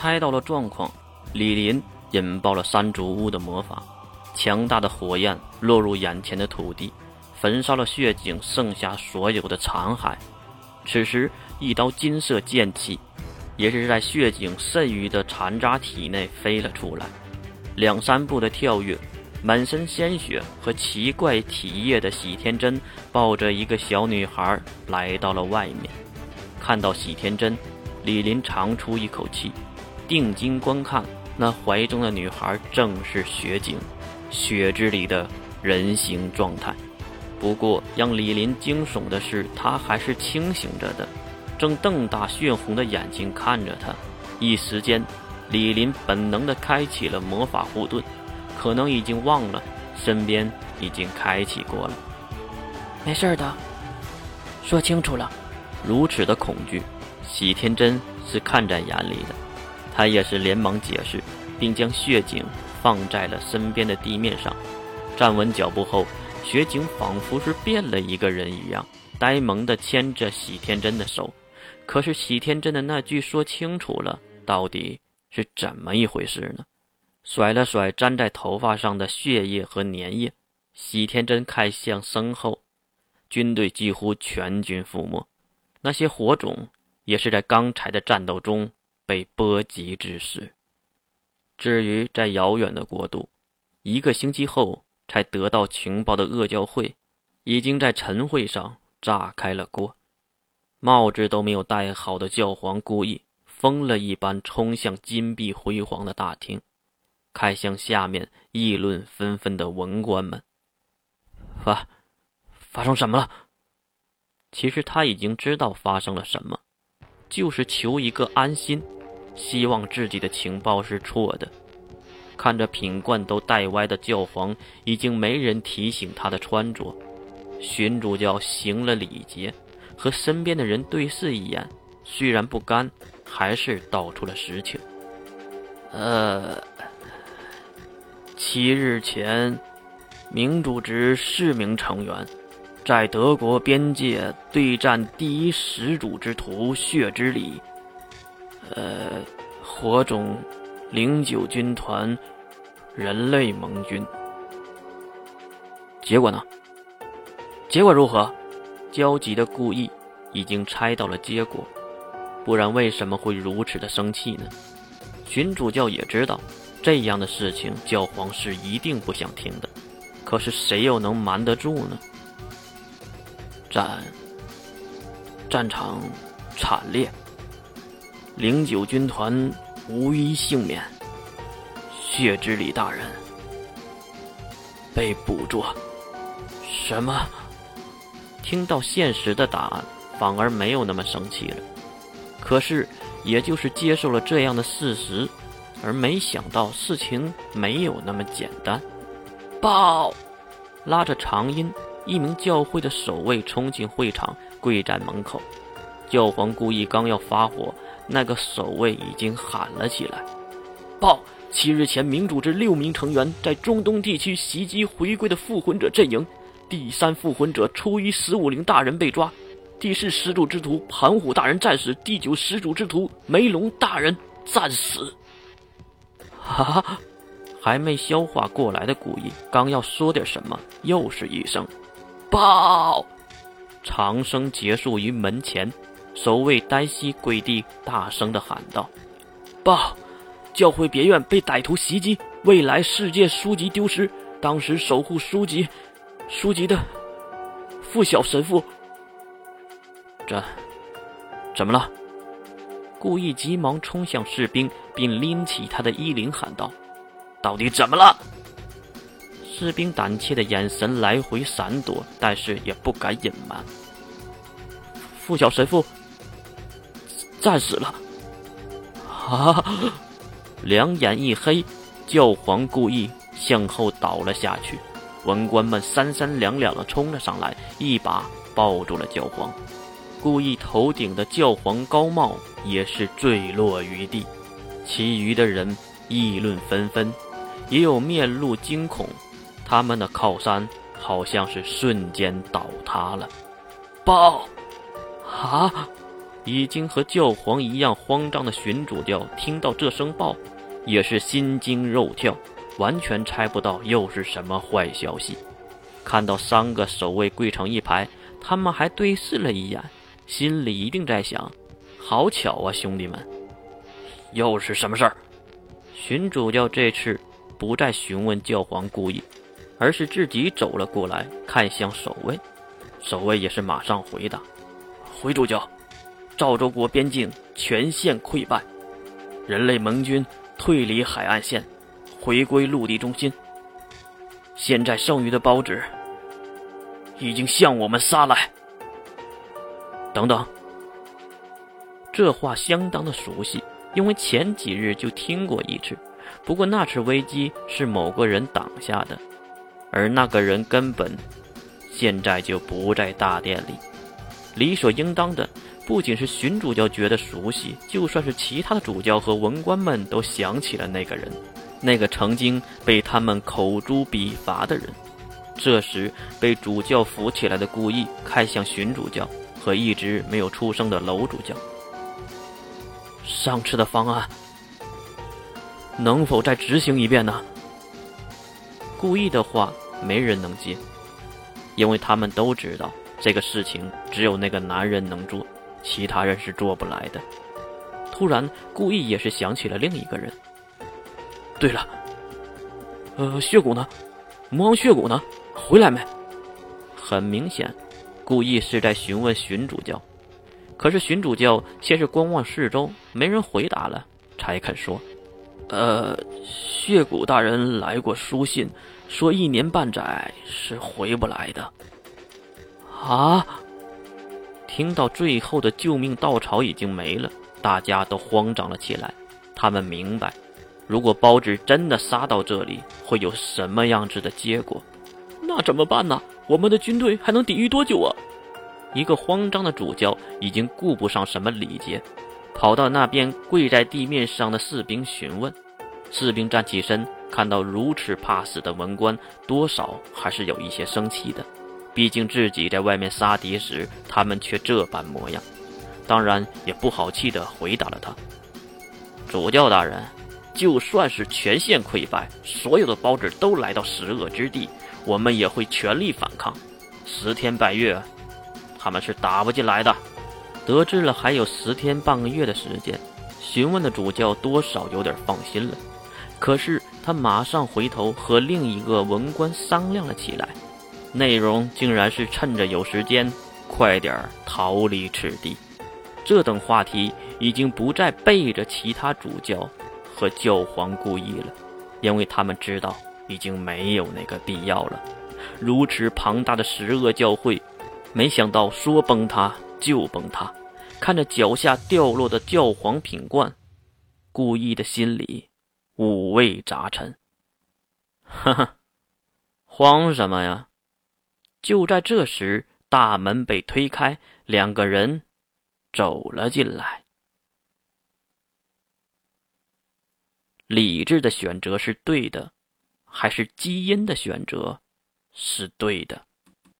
猜到了状况，李林引爆了山竹屋的魔法，强大的火焰落入眼前的土地，焚烧了血井剩下所有的残骸。此时，一道金色剑气，也是在血井剩余的残渣体内飞了出来，两三步的跳跃，满身鲜血和奇怪体液的喜天真抱着一个小女孩来到了外面。看到喜天真，李林长出一口气，定睛观看，那怀中的女孩正是雪景，雪之里的人形状态。不过，让李林惊悚的是，他还是清醒着的，正瞪大血红的眼睛看着他。一时间，李林本能地开启了魔法护盾，可能已经忘了身边已经开启过了。没事的，说清楚了。如此的恐惧，喜天真是看在眼里的，他也是连忙解释，并将血井放在了身边的地面上，站稳脚步后。雪景仿佛是变了一个人一样，呆萌地牵着喜天真的手。可是喜天真的那句说清楚了，到底是怎么一回事呢？甩了甩粘在头发上的血液和粘液，喜天真看向身后，军队几乎全军覆没，那些火种也是在刚才的战斗中被波及之时。至于在遥远的国度，一个星期后。才得到情报的恶教会，已经在晨会上炸开了锅。帽子都没有戴好的教皇故意疯了一般冲向金碧辉煌的大厅，看向下面议论纷纷的文官们。发，发生什么了？其实他已经知道发生了什么，就是求一个安心，希望自己的情报是错的。看着品冠都带歪的教皇，已经没人提醒他的穿着。荀主教行了礼节，和身边的人对视一眼，虽然不甘，还是道出了实情。呃，七日前，明主职四名成员在德国边界对战第一始祖之徒血之礼。呃，火种。零九军团，人类盟军。结果呢？结果如何？焦急的故意已经猜到了结果，不然为什么会如此的生气呢？群主教也知道这样的事情，教皇是一定不想听的。可是谁又能瞒得住呢？战，战场惨烈，零九军团。无一幸免。血之里大人被捕捉。什么？听到现实的答案，反而没有那么生气了。可是，也就是接受了这样的事实，而没想到事情没有那么简单。报！拉着长音，一名教会的守卫冲进会场，跪在门口。教皇故意刚要发火。那个守卫已经喊了起来：“报！七日前，明主之六名成员在中东地区袭击回归的复魂者阵营，第三复魂者初一十五灵大人被抓，第四始祖之徒盘虎大人战死，第九始祖之徒梅龙大人战死。”啊！还没消化过来的古意刚要说点什么，又是一声“报”，长声结束于门前。守卫单膝跪地，大声的喊道：“报！教会别院被歹徒袭击，未来世界书籍丢失。当时守护书籍，书籍的傅小神父。这怎么了？”故意急忙冲向士兵，并拎起他的衣领，喊道：“到底怎么了？”士兵胆怯的眼神来回闪躲，但是也不敢隐瞒。傅小神父。战死了！啊！两眼一黑，教皇故意向后倒了下去。文官们三三两两的冲了上来，一把抱住了教皇。故意头顶的教皇高帽也是坠落于地。其余的人议论纷纷，也有面露惊恐。他们的靠山好像是瞬间倒塌了。报！啊！已经和教皇一样慌张的巡主教听到这声报，也是心惊肉跳，完全猜不到又是什么坏消息。看到三个守卫跪成一排，他们还对视了一眼，心里一定在想：好巧啊，兄弟们！又是什么事儿？巡主教这次不再询问教皇故意，而是自己走了过来，看向守卫。守卫也是马上回答：“回主教，赵州国边境全线溃败，人类盟军退离海岸线，回归陆地中心。现在剩余的包纸已经向我们杀来。”等等，这话相当的熟悉，因为前几日就听过一次。不过那次危机是某个人挡下的，而那个人根本。现在就不在大殿里，理所应当的不仅是荀主教觉得熟悉，就算是其他的主教和文官们都想起了那个人，那个曾经被他们口诛笔伐的人。这时被主教扶起来的故意看向荀主教和一直没有出声的楼主教，上次的方案能否再执行一遍呢？故意的话没人能接。因为他们都知道这个事情只有那个男人能做，其他人是做不来的。突然，故意也是想起了另一个人。对了，呃，血骨呢？魔王血骨呢？回来没？很明显，故意是在询问荀主教。可是荀主教先是观望四周，没人回答了，才肯说：“呃，血骨大人来过书信。”说一年半载是回不来的，啊！听到最后的救命稻草已经没了，大家都慌张了起来。他们明白，如果包子真的杀到这里，会有什么样子的结果？那怎么办呢？我们的军队还能抵御多久啊？一个慌张的主教已经顾不上什么礼节，跑到那边跪在地面上的士兵询问。士兵站起身。看到如此怕死的文官，多少还是有一些生气的。毕竟自己在外面杀敌时，他们却这般模样。当然也不好气地回答了他：“主教大人，就算是全线溃败，所有的包子都来到十恶之地，我们也会全力反抗。十天半月，他们是打不进来的。”得知了还有十天半个月的时间，询问的主教多少有点放心了。可是。他马上回头和另一个文官商量了起来，内容竟然是趁着有时间，快点逃离此地。这等话题已经不再背着其他主教和教皇故意了，因为他们知道已经没有那个必要了。如此庞大的十恶教会，没想到说崩塌就崩塌。看着脚下掉落的教皇品冠，故意的心里。五味杂陈，哈哈，慌什么呀？就在这时，大门被推开，两个人走了进来。理智的选择是对的，还是基因的选择是对的？